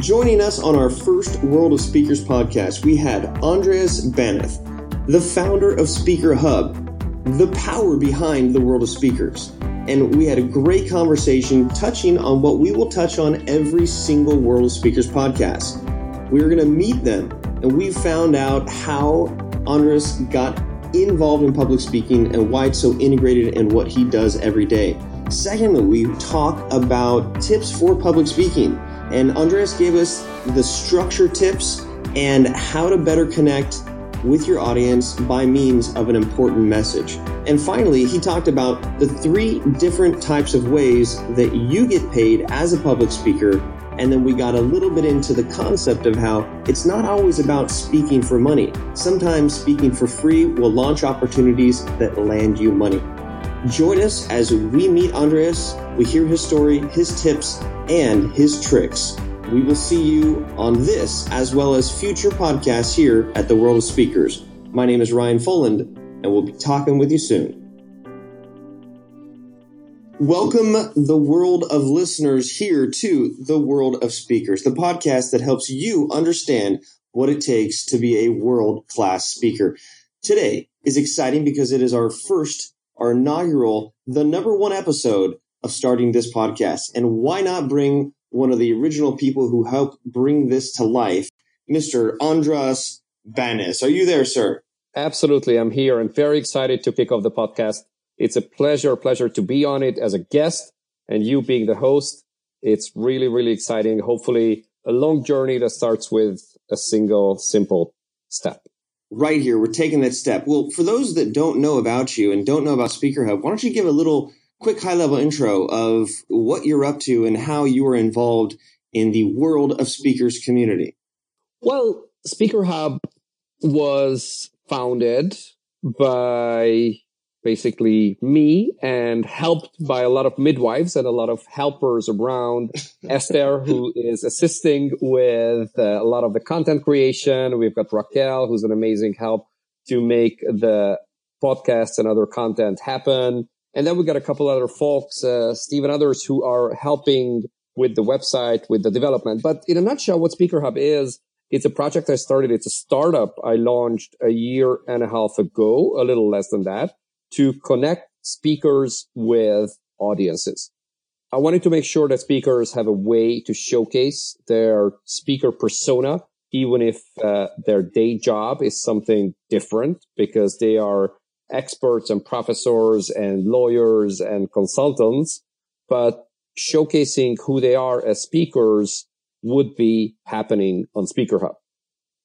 Joining us on our first World of Speakers podcast, we had Andreas Baneth, the founder of Speaker Hub, the power behind the World of Speakers. And we had a great conversation touching on what we will touch on every single World of Speakers podcast. We are going to meet them, and we found out how Andres got involved in public speaking and why it's so integrated in what he does every day. Secondly, we talk about tips for public speaking and Andreas gave us the structure tips and how to better connect with your audience by means of an important message. And finally, he talked about the three different types of ways that you get paid as a public speaker. And then we got a little bit into the concept of how it's not always about speaking for money. Sometimes speaking for free will launch opportunities that land you money. Join us as we meet Andreas, we hear his story, his tips, and his tricks. We will see you on this as well as future podcasts here at the World of Speakers. My name is Ryan Foland, and we'll be talking with you soon. Welcome, the world of listeners, here to the World of Speakers, the podcast that helps you understand what it takes to be a world class speaker. Today is exciting because it is our first, our inaugural, the number one episode of starting this podcast. And why not bring one of the original people who helped bring this to life, Mr. Andras Baneth. Are you there, sir? Absolutely. I'm here and very excited to kick off the podcast. It's a pleasure, pleasure to be on it as a guest and you being the host. It's really, really exciting. Hopefully a long journey that starts with a single simple step. Right here. We're taking that step. Well, for those that don't know about you and don't know about Speaker Hub, why don't you give a little quick high level intro of what you're up to and how you are involved in the world of speakers community. Well, Speaker Hub was founded by basically me and helped by a lot of midwives and a lot of helpers around. Esther, who is assisting with uh, a lot of the content creation. We've got Raquel, who's an amazing help to make the podcasts and other content happen. And then we've got a couple other folks, uh, Steve and others who are helping with the website, with the development. But in a nutshell, what Speaker Hub is, it's a project I started. It's a startup I launched a year and a half ago, a little less than that, to connect speakers with audiences. I wanted to make sure that speakers have a way to showcase their speaker persona, even if uh, their day job is something different because they are experts and professors and lawyers and consultants, but showcasing who they are as speakers would be happening on Speaker Hub.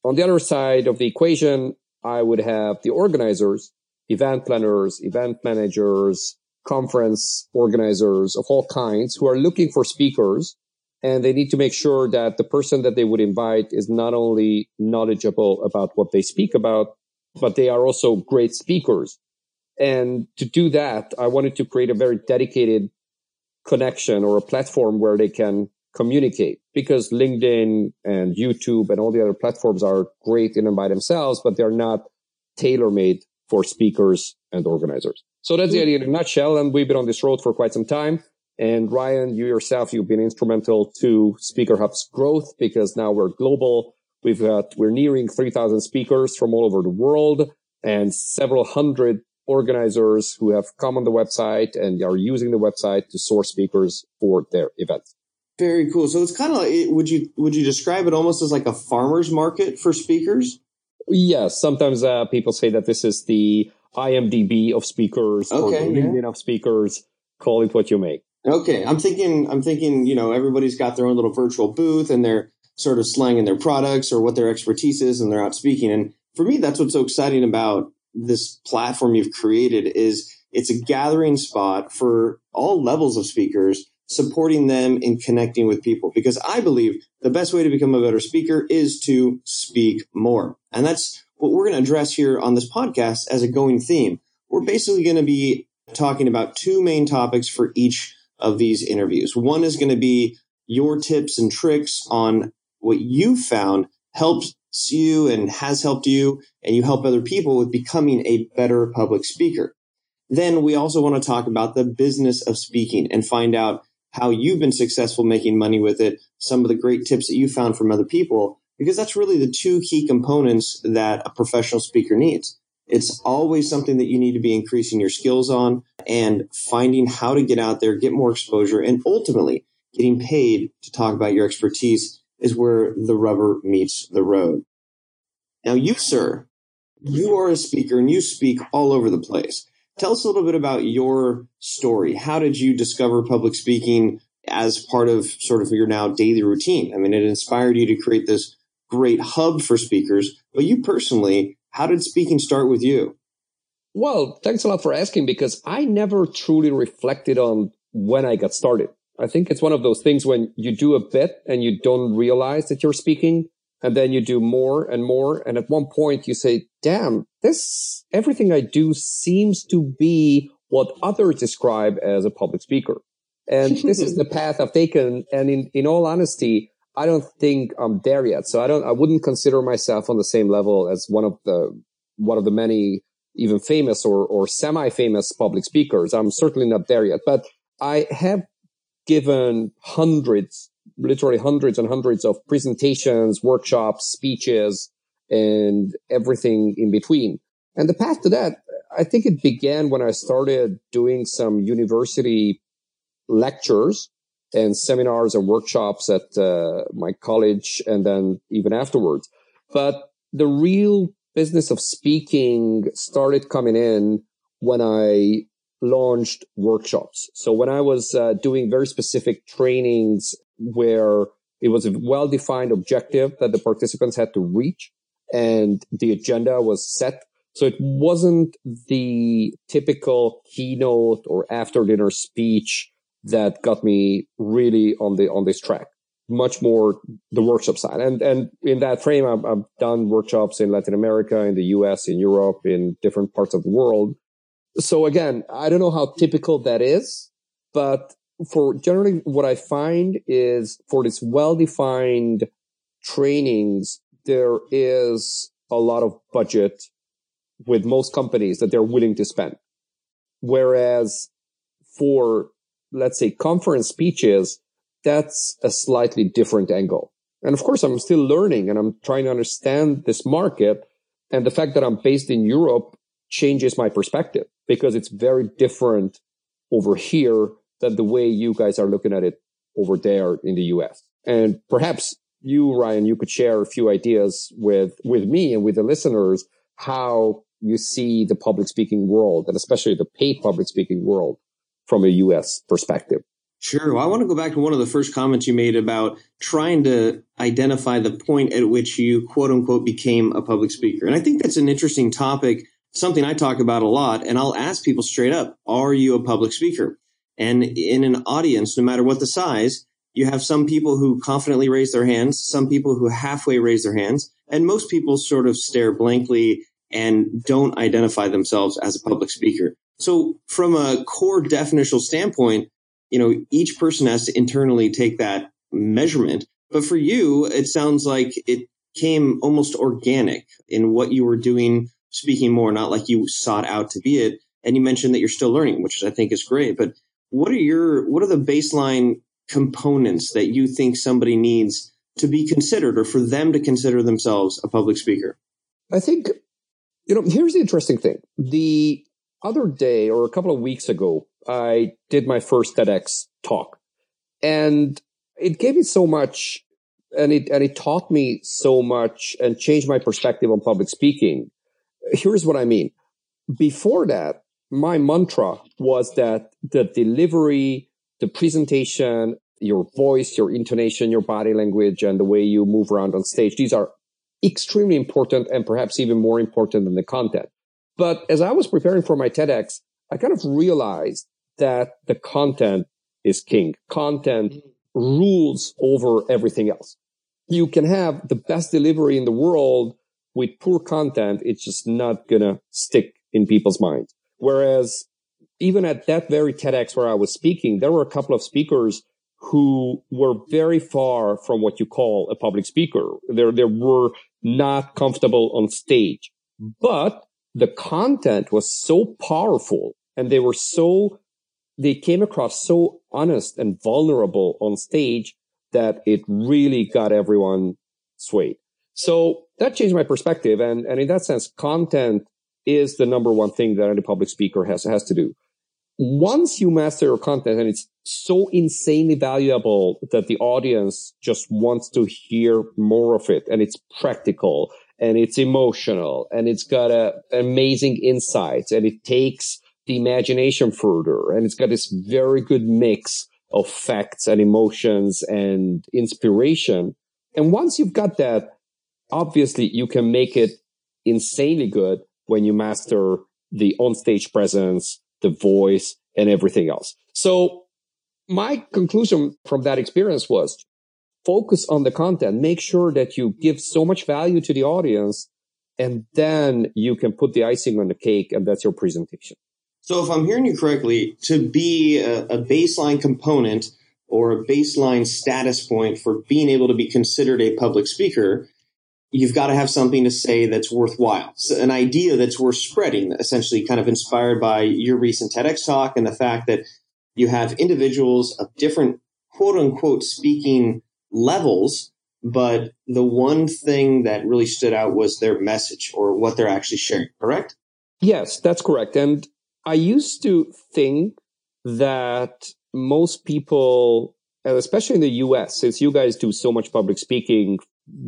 On the other side of the equation, I would have the organizers, event planners, event managers, conference organizers of all kinds who are looking for speakers and they need to make sure that the person that they would invite is not only knowledgeable about what they speak about, but they are also great speakers. And to do that, I wanted to create a very dedicated connection or a platform where they can communicate because LinkedIn and YouTube and all the other platforms are great in and by themselves, but they're not tailor made for speakers and organizers. So that's the idea in a nutshell. And we've been on this road for quite some time. And Ryan, you yourself, you've been instrumental to Speaker Hub's growth because now we're global. We've got, we're nearing 3000 speakers from all over the world and several hundred organizers who have come on the website and are using the website to source speakers for their events. Very cool. So it's kind of like, would you, would you describe it almost as like a farmer's market for speakers? Yes. Sometimes uh, people say that this is the IMDb of speakers okay, or the LinkedIn yeah. of speakers. Call it what you make. Okay. I'm thinking, I'm thinking, you know, everybody's got their own little virtual booth and they're sort of slanging their products or what their expertise is and they're out speaking. And for me, that's what's so exciting about this platform you've created is it's a gathering spot for all levels of speakers, supporting them in connecting with people. Because I believe the best way to become a better speaker is to speak more. And that's what we're going to address here on this podcast as a going theme. We're basically going to be talking about two main topics for each of these interviews. One is going to be your tips and tricks on what you found helps you and has helped you and you help other people with becoming a better public speaker. Then we also want to talk about the business of speaking and find out how you've been successful making money with it, some of the great tips that you found from other people, because that's really the two key components that a professional speaker needs. It's always something that you need to be increasing your skills on and finding how to get out there, get more exposure, and ultimately getting paid to talk about your expertise is where the rubber meets the road. Now, you, sir, you are a speaker and you speak all over the place. Tell us a little bit about your story. How did you discover public speaking as part of sort of your now daily routine? I mean, it inspired you to create this great hub for speakers, but you personally, how did speaking start with you? Well, thanks a lot for asking because I never truly reflected on when I got started. I think it's one of those things when you do a bit and you don't realize that you're speaking and then you do more and more. And at one point you say, damn, this, everything I do seems to be what others describe as a public speaker. And this is the path I've taken. And in, in all honesty, I don't think I'm there yet. So I don't, I wouldn't consider myself on the same level as one of the, one of the many even famous or, or semi-famous public speakers. I'm certainly not there yet, but I have given hundreds literally hundreds and hundreds of presentations, workshops, speeches, and everything in between. And the path to that, I think it began when I started doing some university lectures and seminars and workshops at uh, my college and then even afterwards. But the real business of speaking started coming in when I launched workshops. So when I was uh, doing very specific trainings where it was a well-defined objective that the participants had to reach and the agenda was set. So it wasn't the typical keynote or after dinner speech that got me really on the, on this track. Much more the workshop side. And, and in that frame, I've, I've done workshops in Latin America, in the US, in Europe, in different parts of the world. So again, I don't know how typical that is, but for generally what I find is for these well-defined trainings, there is a lot of budget with most companies that they're willing to spend. Whereas for, let's say, conference speeches, that's a slightly different angle. And of course, I'm still learning and I'm trying to understand this market. And the fact that I'm based in Europe changes my perspective because it's very different over here than the way you guys are looking at it over there in the US. And perhaps you, Ryan, you could share a few ideas with, with me and with the listeners how you see the public speaking world and especially the paid public speaking world from a US perspective. Sure. Well, I want to go back to one of the first comments you made about trying to identify the point at which you quote unquote became a public speaker. And I think that's an interesting topic, something I talk about a lot. And I'll ask people straight up, are you a public speaker? And in an audience, no matter what the size, you have some people who confidently raise their hands, some people who halfway raise their hands, and most people sort of stare blankly and don't identify themselves as a public speaker. So from a core definitional standpoint, you know, each person has to internally take that measurement. But for you, it sounds like it came almost organic in what you were doing, speaking more, not like you sought out to be it. And you mentioned that you're still learning, which I think is great. But what are your what are the baseline components that you think somebody needs to be considered or for them to consider themselves a public speaker? I think you know, here's the interesting thing. The other day or a couple of weeks ago, I did my first TEDx talk and it gave me so much and it, and it taught me so much and changed my perspective on public speaking. Here's what I mean. Before that, my mantra was that the delivery, the presentation, your voice, your intonation, your body language, and the way you move around on stage, these are extremely important and perhaps even more important than the content. But as I was preparing for my TEDx, I kind of realized that the content is king. Content mm. rules over everything else. You can have the best delivery in the world with poor content. It's just not going to stick in people's minds. Whereas even at that very TEDx where I was speaking, there were a couple of speakers who were very far from what you call a public speaker. They, they were not comfortable on stage, but the content was so powerful and they were so they came across so honest and vulnerable on stage that it really got everyone swayed. So that changed my perspective. And, and in that sense, content is the number one thing that any public speaker has, has to do. Once you master your content and it's so insanely valuable that the audience just wants to hear more of it and it's practical and it's emotional and it's got a, amazing insights and it takes the imagination further and it's got this very good mix of facts and emotions and inspiration. And once you've got that, obviously you can make it insanely good when you master the on-stage presence, the voice and everything else. So my conclusion from that experience was focus on the content, make sure that you give so much value to the audience and then you can put the icing on the cake and that's your presentation. So if I'm hearing you correctly, to be a, a baseline component or a baseline status point for being able to be considered a public speaker, you've got to have something to say that's worthwhile. So an idea that's worth spreading, essentially kind of inspired by your recent TEDx talk and the fact that you have individuals of different quote unquote speaking levels, but the one thing that really stood out was their message or what they're actually sharing, correct? Yes, that's correct. And I used to think that most people, especially in the US, since you guys do so much public speaking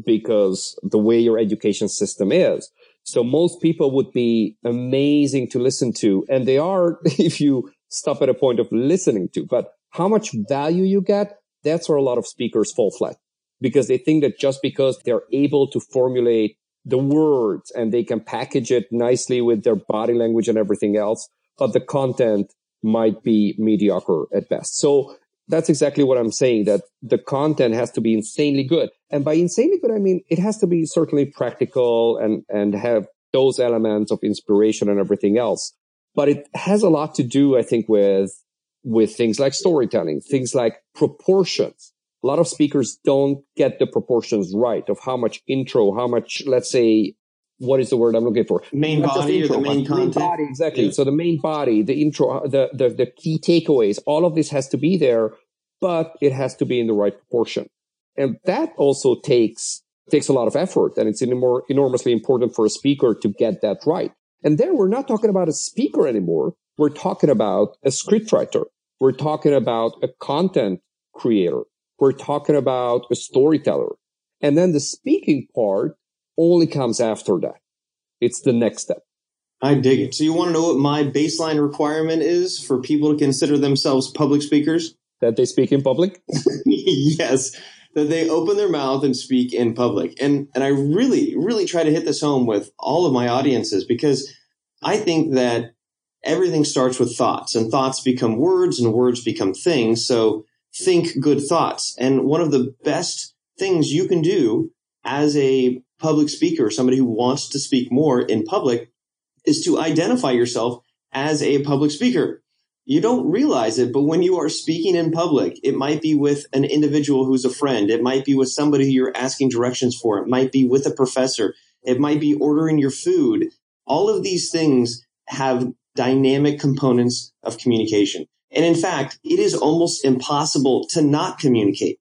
because the way your education system is. So most people would be amazing to listen to. And they are, if you stop at a point of listening to, but how much value you get, that's where a lot of speakers fall flat because they think that just because they're able to formulate the words and they can package it nicely with their body language and everything else, but the content might be mediocre at best. So that's exactly what I'm saying, that the content has to be insanely good. And by insanely good, I mean, it has to be certainly practical and, and have those elements of inspiration and everything else. But it has a lot to do, I think, with, with things like storytelling, things like proportions. A lot of speakers don't get the proportions right of how much intro, how much, let's say, what is the word I'm looking for? Main Not body intro, the main content. Main body, exactly. Yeah. So the main body, the intro, the, the, the key takeaways, all of this has to be there, but it has to be in the right proportion. And that also takes, takes a lot of effort and it's more enormously important for a speaker to get that right. And there we're not talking about a speaker anymore. We're talking about a scriptwriter. We're talking about a content creator. We're talking about a storyteller. And then the speaking part only comes after that. It's the next step. I dig it. So you want to know what my baseline requirement is for people to consider themselves public speakers? That they speak in public? yes. That they open their mouth and speak in public. And and I really, really try to hit this home with all of my audiences because I think that everything starts with thoughts and thoughts become words and words become things. So think good thoughts. And one of the best things you can do as a public speaker, somebody who wants to speak more in public, is to identify yourself as a public speaker. You don't realize it, but when you are speaking in public, it might be with an individual who's a friend. It might be with somebody you're asking directions for. It might be with a professor. It might be ordering your food. All of these things have dynamic components of communication. And in fact, it is almost impossible to not communicate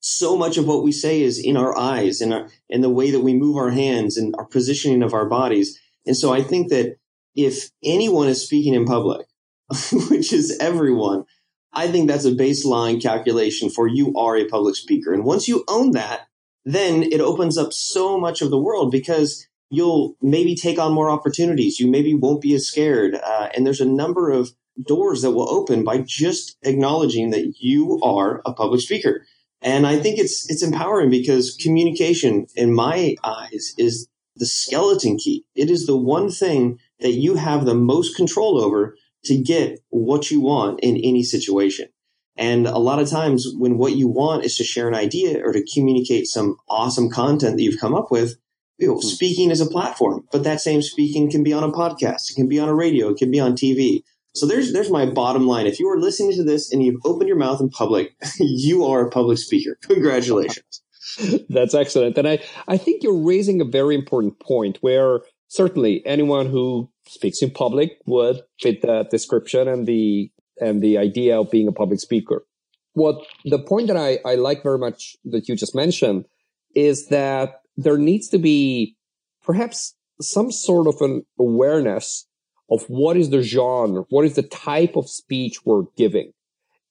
so much of what we say is in our eyes and our, in the way that we move our hands and our positioning of our bodies. And so I think that if anyone is speaking in public, which is everyone, I think that's a baseline calculation for you are a public speaker. And once you own that, then it opens up so much of the world because you'll maybe take on more opportunities. You maybe won't be as scared. Uh, and there's a number of doors that will open by just acknowledging that you are a public speaker. And I think it's it's empowering because communication, in my eyes, is the skeleton key. It is the one thing that you have the most control over to get what you want in any situation. And a lot of times when what you want is to share an idea or to communicate some awesome content that you've come up with, you know, hmm. speaking is a platform, but that same speaking can be on a podcast. It can be on a radio. It can be on TV. So there's there's my bottom line. If you are listening to this and you've opened your mouth in public, you are a public speaker. Congratulations. That's excellent. And I, I think you're raising a very important point where certainly anyone who speaks in public would fit that description and the and the idea of being a public speaker. What the point that I, I like very much that you just mentioned is that there needs to be perhaps some sort of an awareness of what is the genre, what is the type of speech we're giving.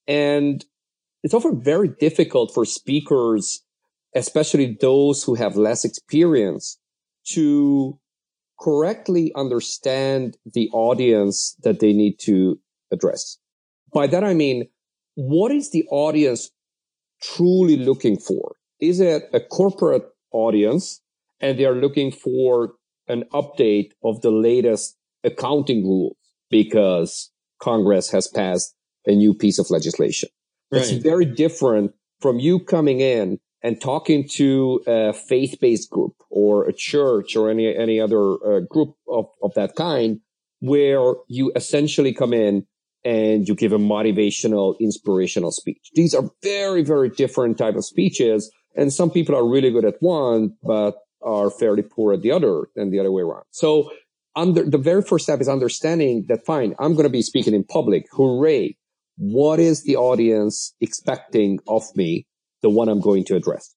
And it's often very difficult for speakers, especially those who have less experience, to correctly understand the audience that they need to address. By that, I mean, what is the audience truly looking for? Is it a corporate audience and they are looking for an update of the latest accounting rules because Congress has passed a new piece of legislation? Right. That's very different from you coming in and talking to a faith-based group or a church or any any other uh, group of, of that kind where you essentially come in and you give a motivational inspirational speech these are very very different type of speeches and some people are really good at one but are fairly poor at the other and the other way around so under the very first step is understanding that fine i'm going to be speaking in public hooray what is the audience expecting of me the one I'm going to address.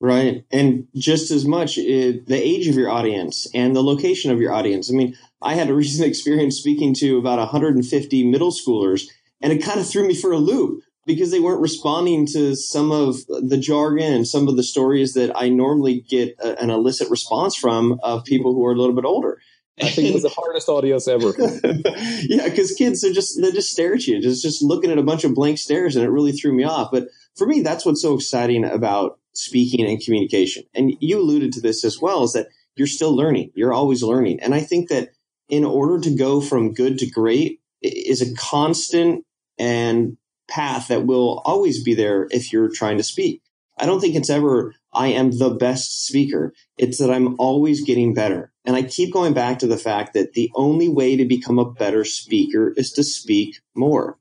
Right. And just as much uh, the age of your audience and the location of your audience. I mean, I had a recent experience speaking to about 150 middle schoolers, and it kind of threw me for a loop because they weren't responding to some of the jargon and some of the stories that I normally get a, an illicit response from of people who are a little bit older. I think it was the hardest audience ever. yeah, because kids are just they just stare at you, just just looking at a bunch of blank stares, and it really threw me off. But for me, that's what's so exciting about speaking and communication. And you alluded to this as well, is that you're still learning. You're always learning. And I think that in order to go from good to great is a constant and path that will always be there if you're trying to speak. I don't think it's ever, I am the best speaker. It's that I'm always getting better. And I keep going back to the fact that the only way to become a better speaker is to speak more.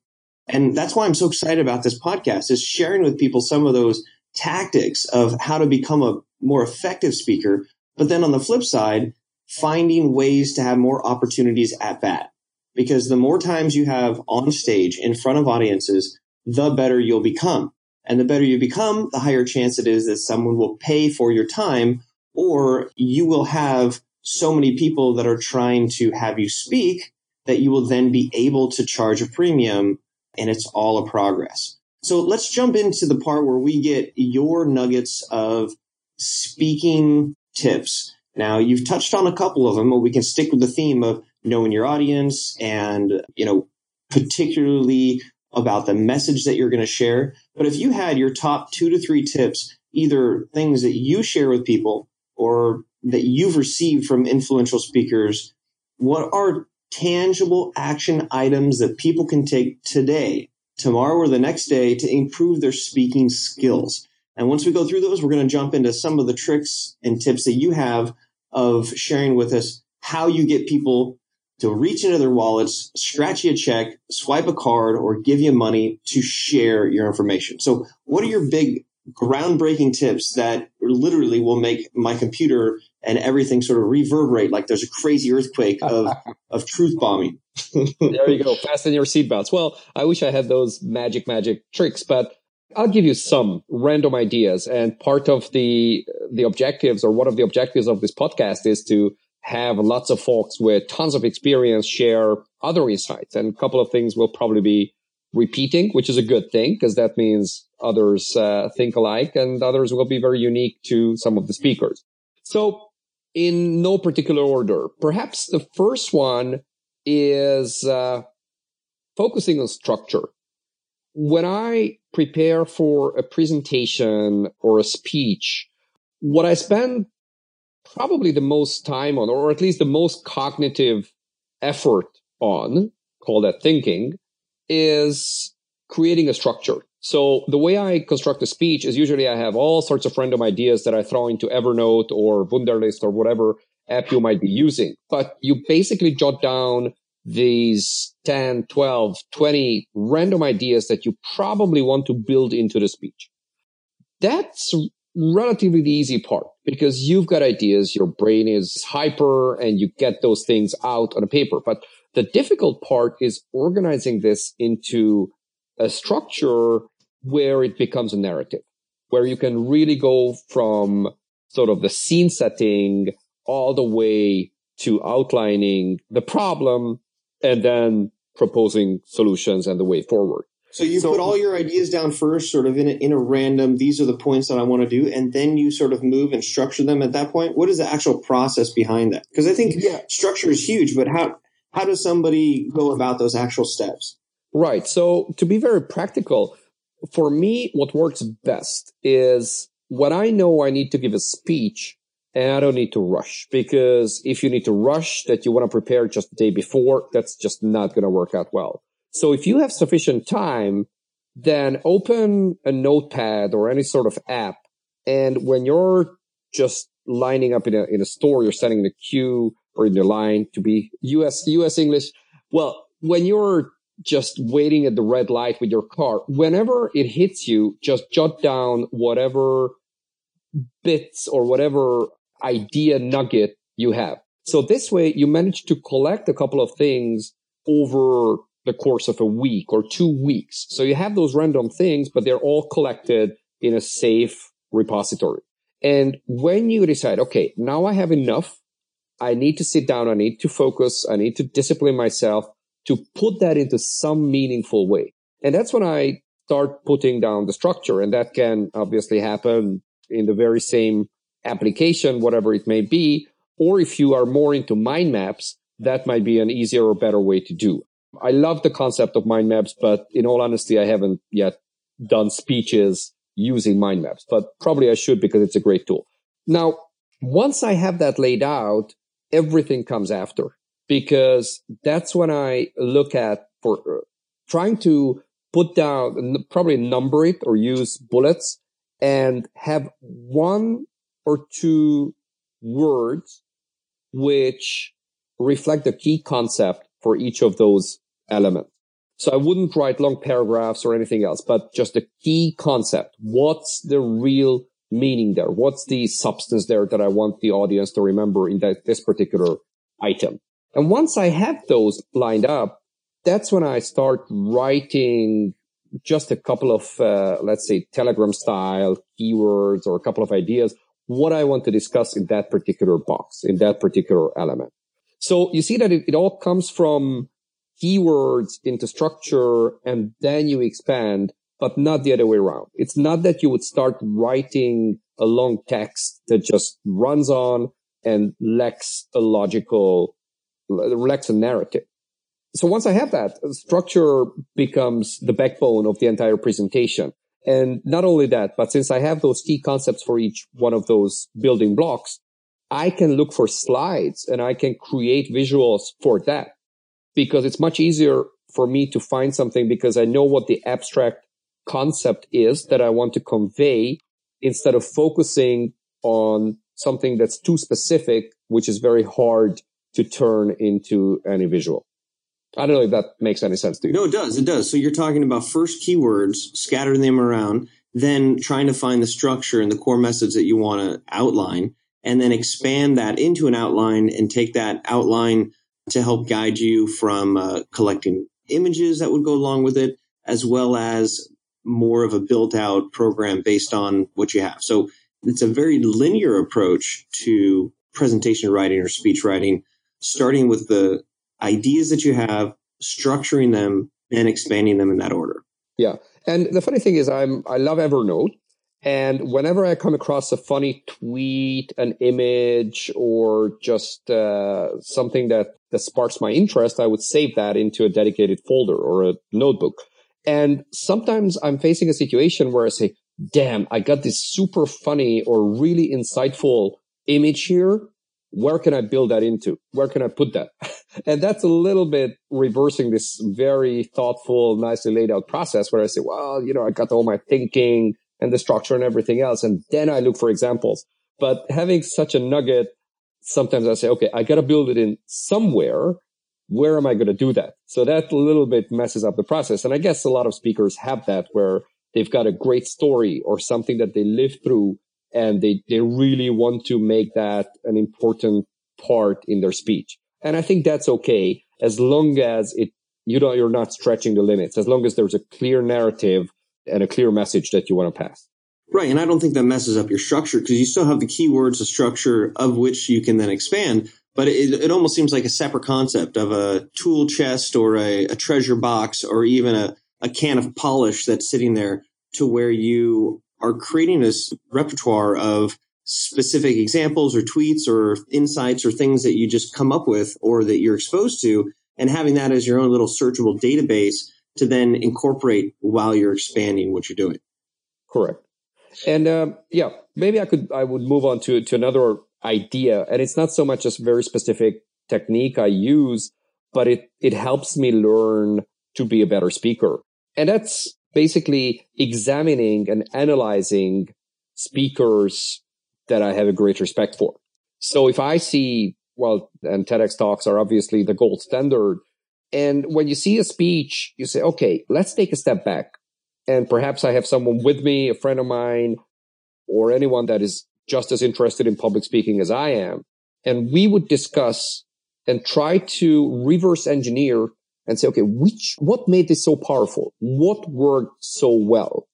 And that's why I'm so excited about this podcast is sharing with people some of those tactics of how to become a more effective speaker. But then on the flip side, finding ways to have more opportunities at bat. Because the more times you have on stage in front of audiences, the better you'll become. And the better you become, the higher chance it is that someone will pay for your time or you will have so many people that are trying to have you speak that you will then be able to charge a premium and it's all a progress. So let's jump into the part where we get your nuggets of speaking tips. Now you've touched on a couple of them, but we can stick with the theme of knowing your audience and, you know, particularly about the message that you're going to share. But if you had your top two to three tips, either things that you share with people or that you've received from influential speakers, what are tangible action items that people can take today, tomorrow, or the next day to improve their speaking skills. And once we go through those, we're going to jump into some of the tricks and tips that you have of sharing with us how you get people to reach into their wallets, scratch you a check, swipe a card, or give you money to share your information. So, what are your big groundbreaking tips that literally will make my computer and everything sort of reverberate like there's a crazy earthquake of, of truth bombing. there you go. Fasten your seatbelts. Well, I wish I had those magic, magic tricks, but I'll give you some random ideas. And part of the, the objectives or one of the objectives of this podcast is to have lots of folks with tons of experience share other insights. And a couple of things will probably be repeating, which is a good thing because that means others uh, think alike and others will be very unique to some of the speakers. So in no particular order, perhaps the first one is uh, focusing on structure. When I prepare for a presentation or a speech, what I spend probably the most time on, or at least the most cognitive effort on, call that thinking, is creating a structure. So the way I construct a speech is usually I have all sorts of random ideas that I throw into Evernote or Wunderlist or whatever app you might be using. But you basically jot down these 10, 12, 20 random ideas that you probably want to build into the speech. That's relatively the easy part because you've got ideas, your brain is hyper and you get those things out on a paper. But The difficult part is organizing this into a structure where it becomes a narrative, where you can really go from sort of the scene setting all the way to outlining the problem and then proposing solutions and the way forward. So you so, put all your ideas down first, sort of in a, in a random. These are the points that I want to do, and then you sort of move and structure them. At that point, what is the actual process behind that? Because I think yeah. structure is huge, but how how does somebody go about those actual steps? Right. So to be very practical, for me, what works best is when I know I need to give a speech and I don't need to rush because if you need to rush that you want to prepare just the day before, that's just not going to work out well. So if you have sufficient time, then open a notepad or any sort of app. And when you're just lining up in a, in a store, you're standing in a queue or in the line to be US, US English. Well, when you're just waiting at the red light with your car, whenever it hits you, just jot down whatever bits or whatever idea nugget you have. So this way you manage to collect a couple of things over the course of a week or two weeks. So you have those random things, but they're all collected in a safe repository. And when you decide, okay, now I have enough, I need to sit down, I need to focus, I need to discipline myself to put that into some meaningful way. And that's when I start putting down the structure. And that can obviously happen in the very same application, whatever it may be. Or if you are more into mind maps, that might be an easier or better way to do. I love the concept of mind maps, but in all honesty, I haven't yet done speeches using mind maps, but probably I should because it's a great tool. Now, once I have that laid out, everything comes after because that's when I look at for uh, trying to put down, probably number it or use bullets and have one or two words which reflect the key concept for each of those elements. So I wouldn't write long paragraphs or anything else, but just the key concept. What's the real meaning there? What's the substance there that I want the audience to remember in that, this particular item? And once I have those lined up, that's when I start writing just a couple of, uh, let's say, telegram style keywords or a couple of ideas, what I want to discuss in that particular box, in that particular element. So you see that it, it all comes from keywords into structure and then you expand, but not the other way around. It's not that you would start writing a long text that just runs on and lacks a logical, lacks a narrative. So once I have that, structure becomes the backbone of the entire presentation. And not only that, but since I have those key concepts for each one of those building blocks, I can look for slides and I can create visuals for that because it's much easier for me to find something because I know what the abstract concept is that I want to convey instead of focusing on something that's too specific, which is very hard to turn into any visual. I don't know if that makes any sense to you. No, it does. It does. So you're talking about first keywords, scattering them around, then trying to find the structure and the core message that you want to outline, and then expand that into an outline and take that outline to help guide you from uh, collecting images that would go along with it, as well as more of a built out program based on what you have. So it's a very linear approach to presentation writing or speech writing, starting with the ideas that you have, structuring them, and expanding them in that order. Yeah. And the funny thing is I'm I love Evernote and whenever I come across a funny tweet, an image, or just uh, something that, that sparks my interest, I would save that into a dedicated folder or a notebook. And sometimes I'm facing a situation where I say, damn, I got this super funny or really insightful image here. Where can I build that into? Where can I put that? and that's a little bit reversing this very thoughtful, nicely laid out process where I say, well, you know, I got all my thinking and the structure and everything else. And then I look for examples. But having such a nugget, sometimes I say, okay, I got to build it in somewhere. Where am I going to do that? So that a little bit messes up the process. And I guess a lot of speakers have that where they've got a great story or something that they live through and they, they really want to make that an important part in their speech. And I think that's okay. as long as it you don't you're not stretching the limits, as long as there's a clear narrative and a clear message that you want to pass. Right, and I don't think that messes up your structure because you still have the keywords, the structure of which you can then expand. But it, it almost seems like a separate concept of a tool chest or a, a treasure box or even a, a can of polish that's sitting there to where you are creating this repertoire of specific examples or tweets or insights or things that you just come up with or that you're exposed to and having that as your own little searchable database to then incorporate while you're expanding what you're doing. Correct. And um, yeah, maybe I could I would move on to to another idea, and it's not so much a very specific technique I use, but it it helps me learn to be a better speaker, and that's basically examining and analyzing speakers that I have a great respect for. So if I see, well, and TEDx talks are obviously the gold standard. And when you see a speech, you say, okay, let's take a step back. And perhaps I have someone with me, a friend of mine, or anyone that is just as interested in public speaking as I am. And we would discuss and try to reverse engineer and say, okay, which, what made this so powerful? What worked so well?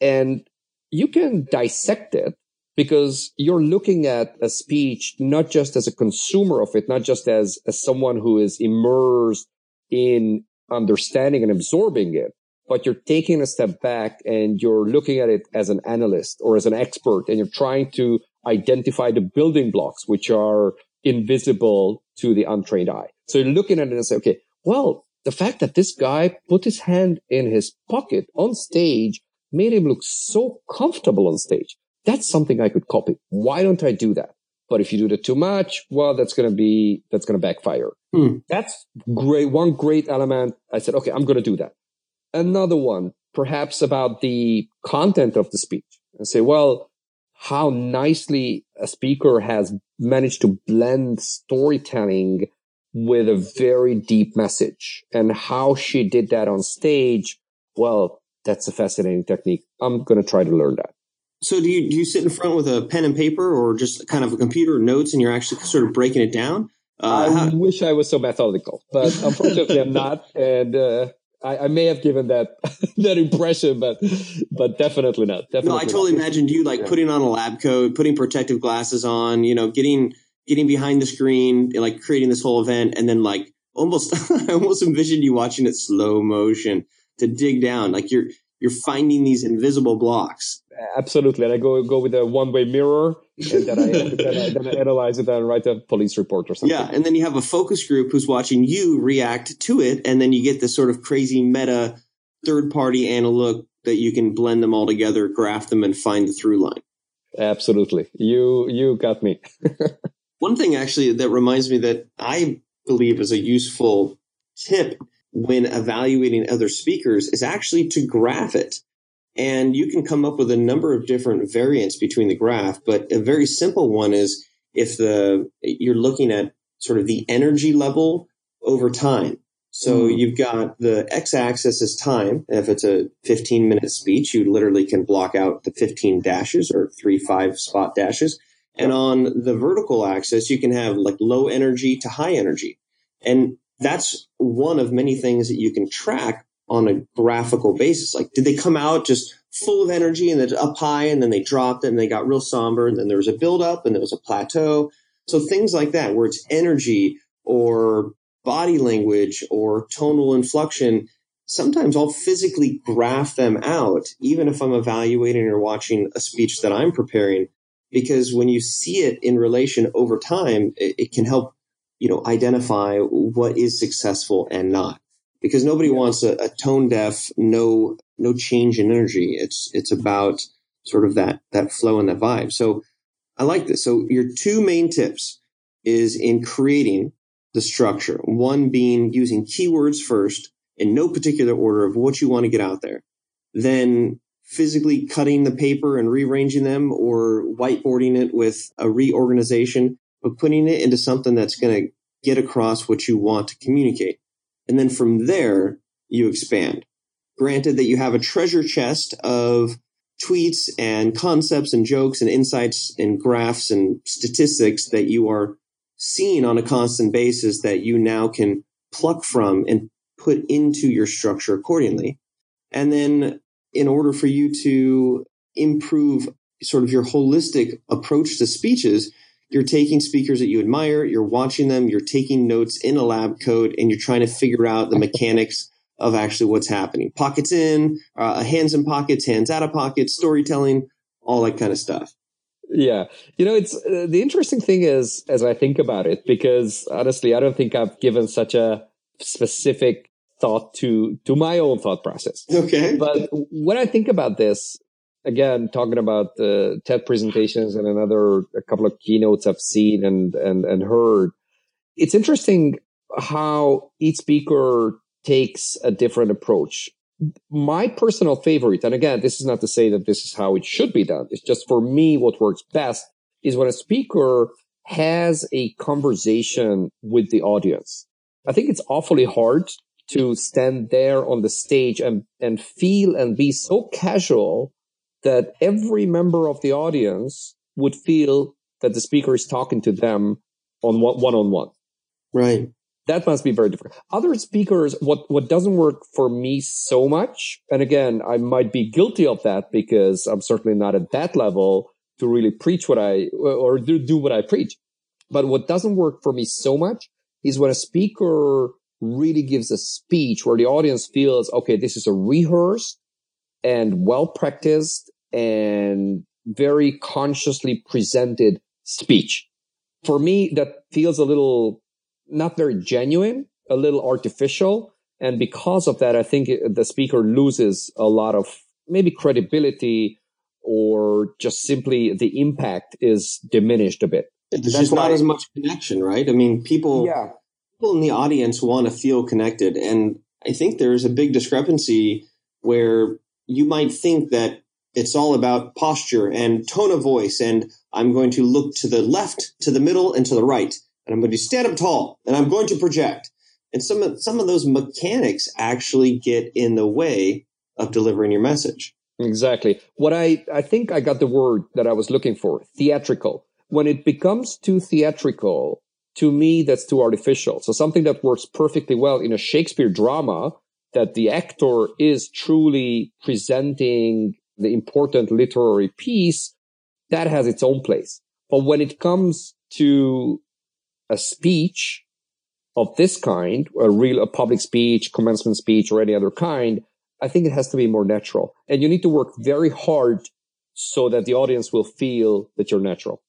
And you can dissect it because you're looking at a speech not just as a consumer of it, not just as, as someone who is immersed in understanding and absorbing it, but you're taking a step back and you're looking at it as an analyst or as an expert and you're trying to identify the building blocks which are invisible to the untrained eye. So you're looking at it and say, okay, well, the fact that this guy put his hand in his pocket on stage made him look so comfortable on stage. That's something I could copy. Why don't I do that? But if you do that too much, well, that's going to be, that's going to backfire. Hmm. That's great. One great element. I said, okay, I'm going to do that. Another one, perhaps about the content of the speech and say, well, how nicely a speaker has managed to blend storytelling with a very deep message and how she did that on stage. Well, that's a fascinating technique. I'm going to try to learn that. So do you do you sit in front with a pen and paper or just kind of a computer notes and you're actually sort of breaking it down? Uh, I how- wish I was so methodical, but unfortunately I'm not. And uh, I, I, may have given that that impression, but but definitely not. Definitely no, I totally not. imagined you like yeah. putting on a lab coat, putting protective glasses on, you know, getting getting behind the screen, like creating this whole event, and then like almost I almost envisioned you watching it slow motion to dig down, like you're you're finding these invisible blocks. Absolutely, and I go go with a one way mirror, and then I, then I, then I analyze it and write a police report or something. Yeah, and then you have a focus group who's watching you react to it, and then you get this sort of crazy meta third party analog that you can blend them all together, graph them, and find the through line. Absolutely, you you got me. One thing actually that reminds me that I believe is a useful tip when evaluating other speakers is actually to graph it. And you can come up with a number of different variants between the graph, but a very simple one is if the you're looking at sort of the energy level over time. So mm. you've got the x-axis is time. If it's a 15 minute speech, you literally can block out the 15 dashes or three five spot dashes. And on the vertical axis, you can have like low energy to high energy. And that's one of many things that you can track on a graphical basis. Like, did they come out just full of energy and then up high and then they dropped and they got real somber and then there was a buildup and there was a plateau. So things like that, where it's energy or body language or tonal inflection, sometimes I'll physically graph them out, even if I'm evaluating or watching a speech that I'm preparing, because when you see it in relation over time, it, it can help you know, identify what is successful and not. Because nobody wants a, a tone deaf, no, no change in energy. It's, it's about sort of that, that flow and that vibe. So I like this. So your two main tips is in creating the structure. One being using keywords first in no particular order of what you want to get out there. Then physically cutting the paper and rearranging them or whiteboarding it with a reorganization but putting it into something that's going to get across what you want to communicate. And then from there, you expand. Granted that you have a treasure chest of tweets and concepts and jokes and insights and graphs and statistics that you are seeing on a constant basis that you now can pluck from and put into your structure accordingly. And then in order for you to improve sort of your holistic approach to speeches, you're taking speakers that you admire, you're watching them, you're taking notes in a lab coat, and you're trying to figure out the mechanics of actually what's happening. Pockets in, uh, hands in pockets, hands out of pockets, storytelling, all that kind of stuff. Yeah. You know, it's uh, the interesting thing is, as I think about it, because honestly, I don't think I've given such a specific thought to, to my own thought process. Okay. But when I think about this, again, talking about the TED presentations and another, a couple of keynotes I've seen and, and, and heard, it's interesting how each speaker takes a different approach. My personal favorite, and again, this is not to say that this is how it should be done. It's just for me, what works best is when a speaker has a conversation with the audience. I think it's awfully hard to stand there on the stage and, and feel and be so casual that every member of the audience would feel that the speaker is talking to them on one on one. Right. That must be very different. Other speakers, what, what doesn't work for me so much, and again, I might be guilty of that because I'm certainly not at that level to really preach what I, or do, do what I preach. But what doesn't work for me so much is when a speaker really gives a speech where the audience feels, okay, this is a rehearsed and well practiced and very consciously presented speech. For me, that feels a little not very genuine, a little artificial. And because of that, I think the speaker loses a lot of maybe credibility or just simply the impact is diminished a bit. There's just not as much connection, right? I mean, people, yeah. people in the audience want to feel connected. And I think there's a big discrepancy where you might think that it's all about posture and tone of voice. And I'm going to look to the left, to the middle, and to the right and I'm going to stand up tall and I'm going to project. And some of, some of those mechanics actually get in the way of delivering your message. Exactly. What I, I think I got the word that I was looking for, theatrical. When it becomes too theatrical, to me, that's too artificial. So something that works perfectly well in a Shakespeare drama, that the actor is truly presenting the important literary piece, that has its own place. But when it comes to a speech of this kind, a real a public speech, commencement speech, or any other kind, I think it has to be more natural. And you need to work very hard so that the audience will feel that you're natural.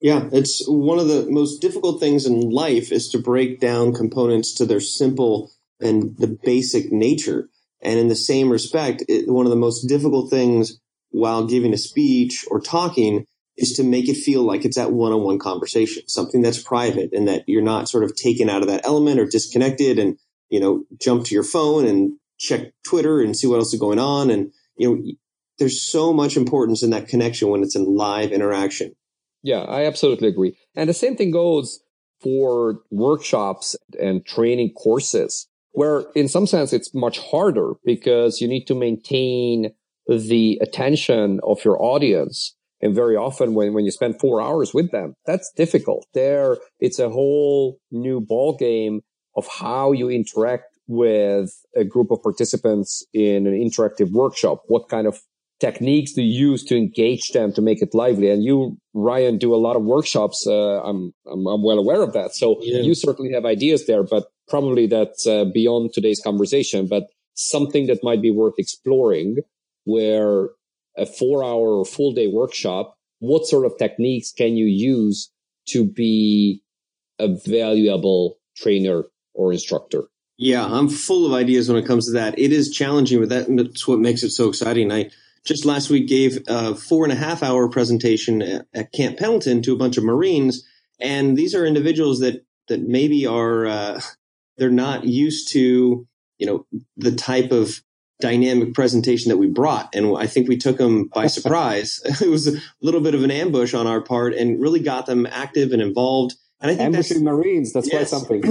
Yeah, it's one of the most difficult things in life is to break down components to their simple and the basic nature. And in the same respect, it, one of the most difficult things while giving a speech or talking is to make it feel like it's that one-on-one conversation, something that's private and that you're not sort of taken out of that element or disconnected and, you know, jump to your phone and check Twitter and see what else is going on. And, you know, there's so much importance in that connection when it's in live interaction. Yeah, I absolutely agree. And the same thing goes for workshops and training courses, where in some sense it's much harder because you need to maintain the attention of your audience and very often when, when you spend four hours with them, that's difficult. There, it's a whole new ball game of how you interact with a group of participants in an interactive workshop. What kind of techniques do you use to engage them to make it lively? And you, Ryan, do a lot of workshops. Uh, I'm, I'm, I'm well aware of that. So yeah. you certainly have ideas there, but probably that's uh, beyond today's conversation. But something that might be worth exploring, where a four hour or full day workshop, what sort of techniques can you use to be a valuable trainer or instructor? Yeah, I'm full of ideas when it comes to that. It is challenging, but that's what makes it so exciting. I just last week gave a four and a half hour presentation at, Camp Pendleton to a bunch of Marines, and these are individuals that that maybe are uh, they're not used to you know the type of dynamic presentation that we brought. And I think we took them by surprise. it was a little bit of an ambush on our part and really got them active and involved. And I think ambushing Marines, that's yes. quite something.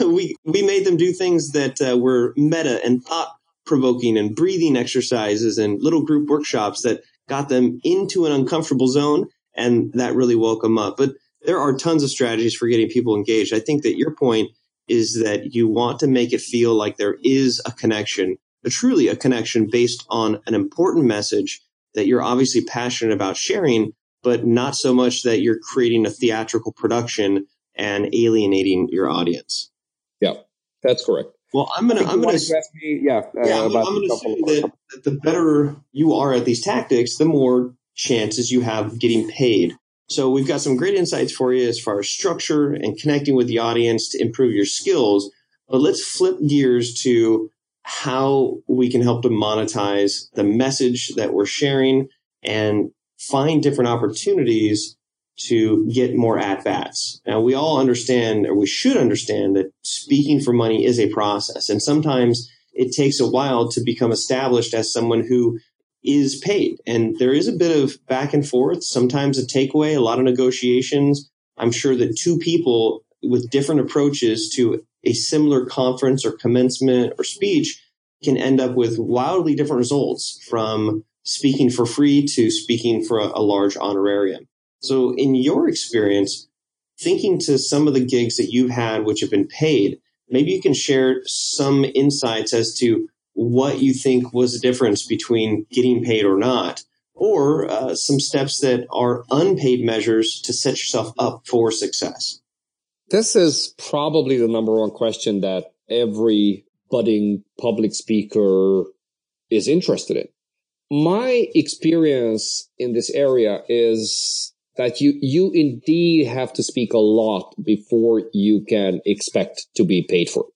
we, we made them do things that uh, were meta and thought provoking and breathing exercises and little group workshops that got them into an uncomfortable zone. And that really woke them up. But there are tons of strategies for getting people engaged. I think that your point is that you want to make it feel like there is a connection, a truly a connection based on an important message that you're obviously passionate about sharing, but not so much that you're creating a theatrical production and alienating your audience. Yeah, that's correct. Well, I'm gonna, I'm gonna, me, yeah, uh, yeah, I'm, I'm gonna say that, that the better you are at these tactics, the more chances you have getting paid. So we've got some great insights for you as far as structure and connecting with the audience to improve your skills. But let's flip gears to how we can help to monetize the message that we're sharing and find different opportunities to get more at bats. Now, we all understand, or we should understand, that speaking for money is a process. And sometimes it takes a while to become established as someone who is paid. And there is a bit of back and forth, sometimes a takeaway, a lot of negotiations. I'm sure that two people with different approaches to a similar conference or commencement or speech can end up with wildly different results from speaking for free to speaking for a, large honorarium. So, in your experience, thinking to some of the gigs that you've had which have been paid, maybe you can share some insights as to what you think was the difference between getting paid or not, or uh, some steps that are unpaid measures to set yourself up for success? This is probably the number one question that every budding public speaker is interested in. My experience in this area is that you, you indeed have to speak a lot before you can expect to be paid for it.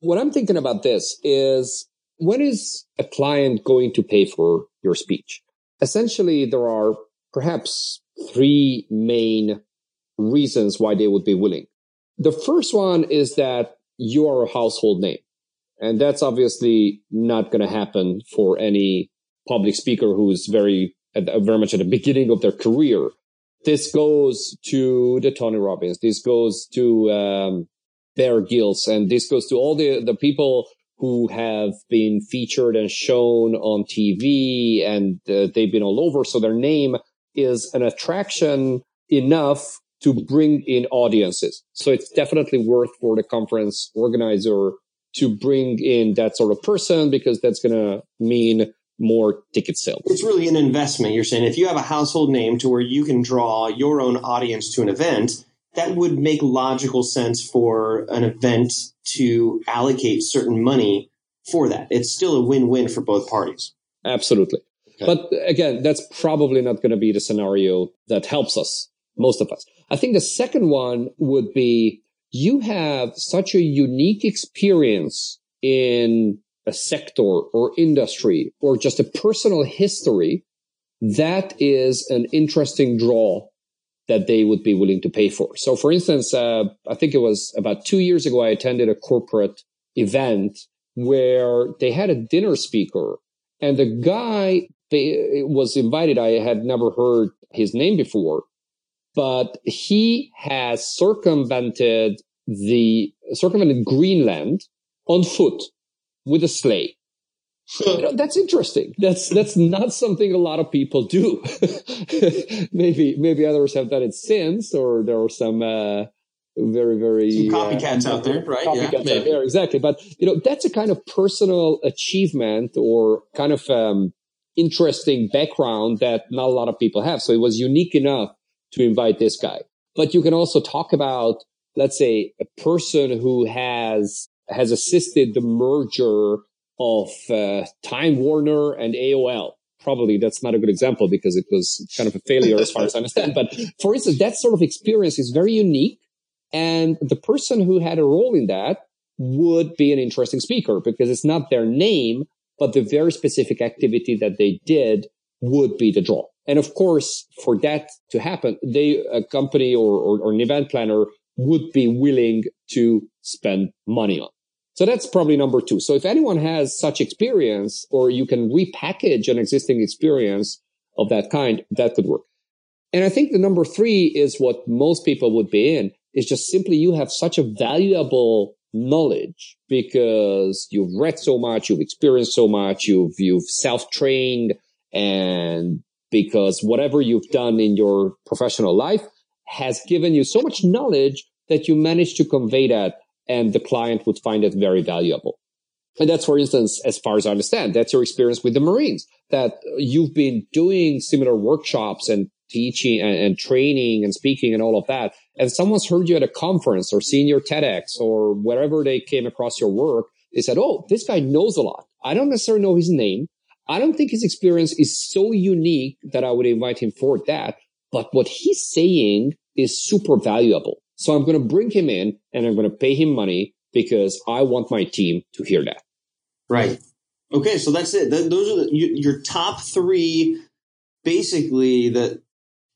What I'm thinking about this is when is a client going to pay for your speech? Essentially, there are perhaps three main reasons why they would be willing. The first one is that you are a household name. And that's obviously not going to happen for any public speaker who's very, very much at the beginning of their career. This goes to the Tony Robbins. This goes to um, Bear Grylls, and this goes to all the the people who have been featured and shown on TV, and uh, they've been all over. So their name is an attraction enough to bring in audiences. So it's definitely worth for the conference organizer to bring in that sort of person because that's going to mean more ticket sales. It's really an investment. You're saying if you have a household name to where you can draw your own audience to an event, that would make logical sense for an event to allocate certain money for that. It's still a win-win for both parties. Absolutely. Okay. But again, that's probably not going to be the scenario that helps us, most of us. I think the second one would be you have such a unique experience in a sector or industry or just a personal history that is an interesting draw that they would be willing to pay for. So, for instance, uh, I think it was about two years ago, I attended a corporate event where they had a dinner speaker and the guy was invited. I had never heard his name before, but he has circumvented the circumvented Greenland on foot with a sleigh you know, that's interesting. That's that's not something a lot of people do. maybe maybe others have done it since, or there are some uh, very very some copycats uh, out there, right? Copycats yeah, out there, exactly. But you know, that's a kind of personal achievement or kind of um, interesting background that not a lot of people have. So it was unique enough to invite this guy. But you can also talk about, let's say, a person who has has assisted the merger of uh, Time Warner and AOL. Probably that's not a good example because it was kind of a failure as far as I understand. But for instance, that sort of experience is very unique. And the person who had a role in that would be an interesting speaker because it's not their name, but the very specific activity that they did would be the draw. And of course, for that to happen, they, a company or, or, or an event planner would be willing to spend money on. So that's probably number two. So if anyone has such experience or you can repackage an existing experience of that kind, that could work. And I think the number three is what most people would be in is just simply you have such a valuable knowledge because you've read so much, you've experienced so much, you've, you've self-trained and because whatever you've done in your professional life has given you so much knowledge that you manage to convey that and the client would find it very valuable. And that's, for instance, as far as I understand, that's your experience with the Marines, that you've been doing similar workshops and teaching and, and, training and speaking and all of that. And someone's heard you at a conference or seen your TEDx or wherever they came across your work. They said, Oh, this guy knows a lot. I don't necessarily know his name. I don't think his experience is so unique that I would invite him for that. But what he's saying is super valuable. So I'm going to bring him in and I'm going to pay him money because I want my team to hear that. Right. Okay. So that's it. those are the, your top three, basically the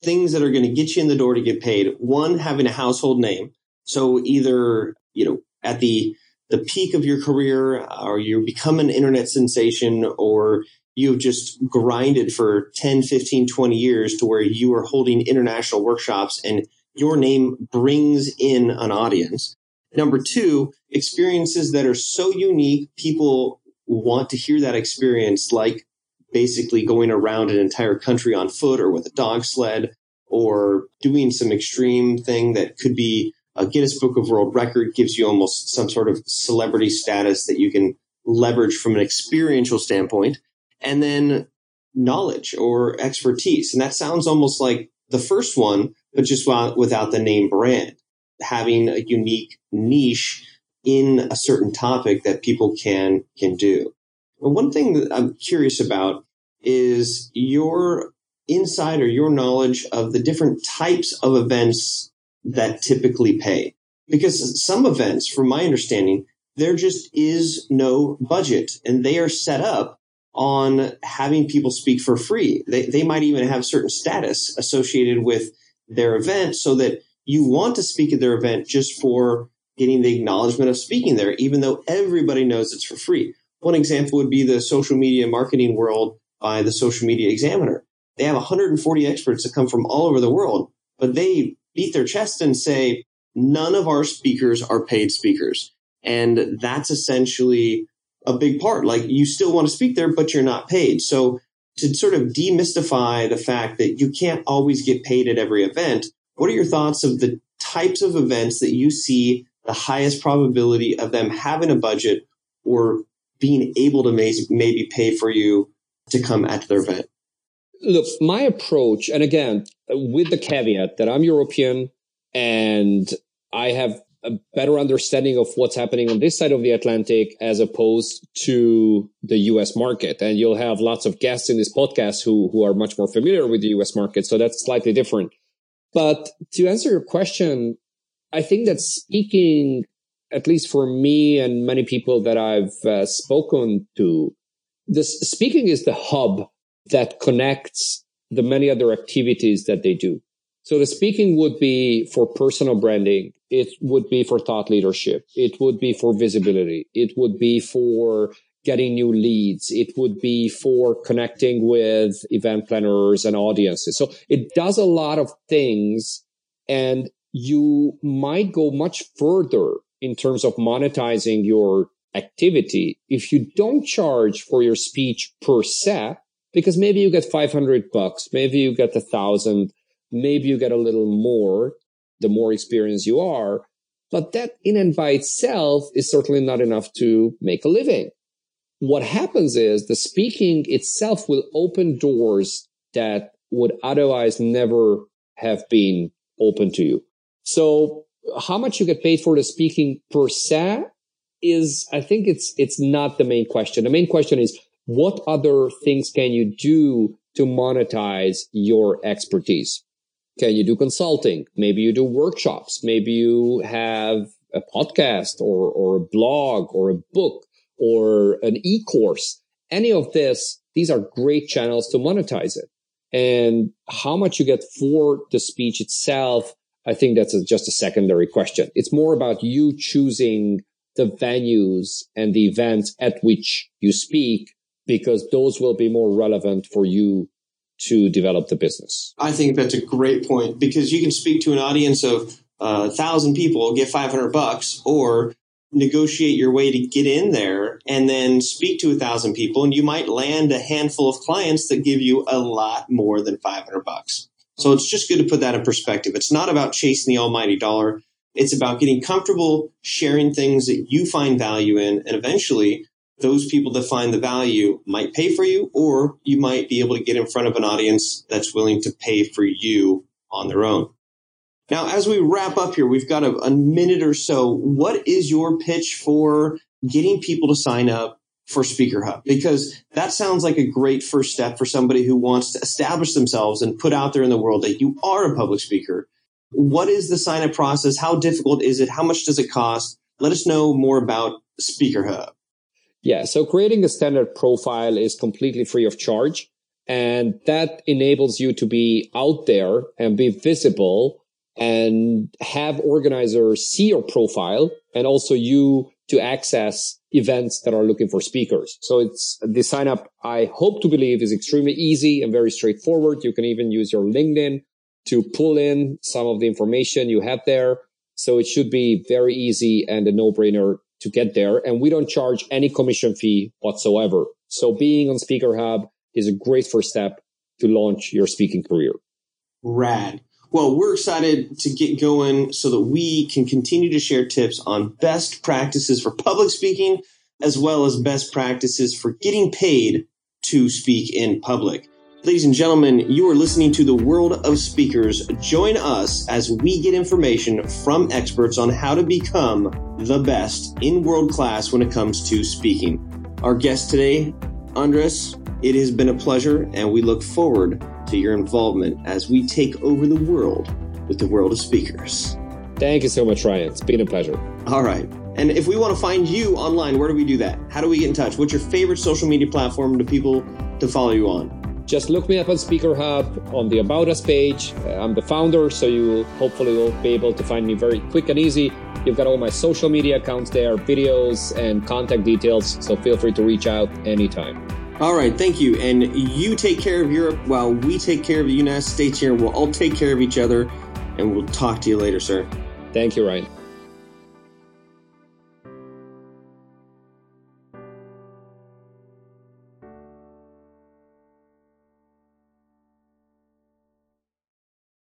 things that are going to get you in the door to get paid. One, having a household name. So either, you know, at the, the peak of your career or you become an internet sensation or you've just grinded for 10, 15, 20 years to where you are holding international workshops and your name brings in an audience. Number two, experiences that are so unique, people want to hear that experience, like basically going around an entire country on foot or with a dog sled or doing some extreme thing that could be a Guinness Book of World Record gives you almost some sort of celebrity status that you can leverage from an experiential standpoint and then knowledge or expertise. And that sounds almost like the first one, but just without the name brand, having a unique niche in a certain topic that people can can do. And one thing that I'm curious about is your insight or your knowledge of the different types of events that typically pay. Because some events, from my understanding, there just is no budget and they are set up on having people speak for free. They, they might even have certain status associated with their event so that you want to speak at their event just for getting the acknowledgement of speaking there, even though everybody knows it's for free. One example would be the social media marketing world by the Social Media Examiner. They have 140 experts that come from all over the world, but they beat their chest and say, none of our speakers are paid speakers. And that's essentially a big part. Like you still want to speak there, but you're not paid. So to sort of demystify the fact that you can't always get paid at every event, what are your thoughts of the types of events that you see the highest probability of them having a budget or being able to maybe pay for you to come at their event? Look, my approach, and again, with the caveat that I'm European and I have a better understanding of what's happening on this side of the Atlantic as opposed to the US market. And you'll have lots of guests in this podcast who, who are much more familiar with the US market. So that's slightly different. But to answer your question, I think that speaking, at least for me and many people that I've uh, spoken to, this speaking is the hub that connects the many other activities that they do. So the speaking would be for personal branding. It would be for thought leadership. It would be for visibility. It would be for getting new leads. It would be for connecting with event planners and audiences. So it does a lot of things and you might go much further in terms of monetizing your activity if you don't charge for your speech per se, because maybe you get 500 bucks, maybe you get a thousand, maybe you get a little more the more experienced you are. But that in and by itself is certainly not enough to make a living. What happens is the speaking itself will open doors that would otherwise never have been open to you. So how much you get paid for the speaking per se is, I think it's, it's not the main question. The main question is what other things can you do to monetize your expertise? Can you do consulting? Maybe you do workshops. Maybe you have a podcast or, or a blog or a book or an e-course. Any of this, these are great channels to monetize it. And how much you get for the speech itself I think that's a, just a secondary question. It's more about you choosing the venues and the events at which you speak because those will be more relevant for you to develop the business. I think that's a great point because you can speak to an audience of a uh, thousand people, get 500 bucks, or negotiate your way to get in there and then speak to a thousand people and you might land a handful of clients that give you a lot more than 500 bucks. So it's just good to put that in perspective. It's not about chasing the almighty dollar. It's about getting comfortable sharing things that you find value in. And eventually, those people that find the value might pay for you, or you might be able to get in front of an audience that's willing to pay for you on their own. Now, as we wrap up here, we've got a, a minute or so. What is your pitch for getting people to sign up for Speaker Hub? Because that sounds like a great first step for somebody who wants to establish themselves and put out there in the world that you are a public speaker. What is the sign up process? How difficult is it? How much does it cost? Let us know more about Speaker Hub. Yeah, so creating a standard profile is completely free of charge. And that enables you to be out there and be visible and have organizers see your profile and also you to access events that are looking for speakers. So it's the sign up. I hope to believe is extremely easy and very straightforward. You can even use your LinkedIn to pull in some of the information you have there. So it should be very easy and a no brainer to get there. And we don't charge any commission fee whatsoever. So being on Speaker Hub is a great first step to launch your speaking career. Rad. Well, we're excited to get going so that we can continue to share tips on best practices for public speaking, as well as best practices for getting paid to speak in public. Ladies and gentlemen, you are listening to the World of Speakers. Join us as we get information from experts on how to become the best in world class when it comes to speaking. Our guest today, Andres, it has been a pleasure, and we look forward to your involvement as we take over the world with the World of Speakers. Thank you so much, Ryan. It's been a pleasure. All right. And if we want to find you online, where do we do that? How do we get in touch? What's your favorite social media platform to people to follow you on? Just look me up on Speaker Hub on the About Us page. Uh, I'm the founder, so you hopefully will be able to find me very quick and easy. You've got all my social media accounts there, videos and contact details, so feel free to reach out anytime. All right, thank you. And you take care of Europe while we take care of the United States here. We'll all take care of each other, and we'll talk to you later, sir. Thank you, Ryan.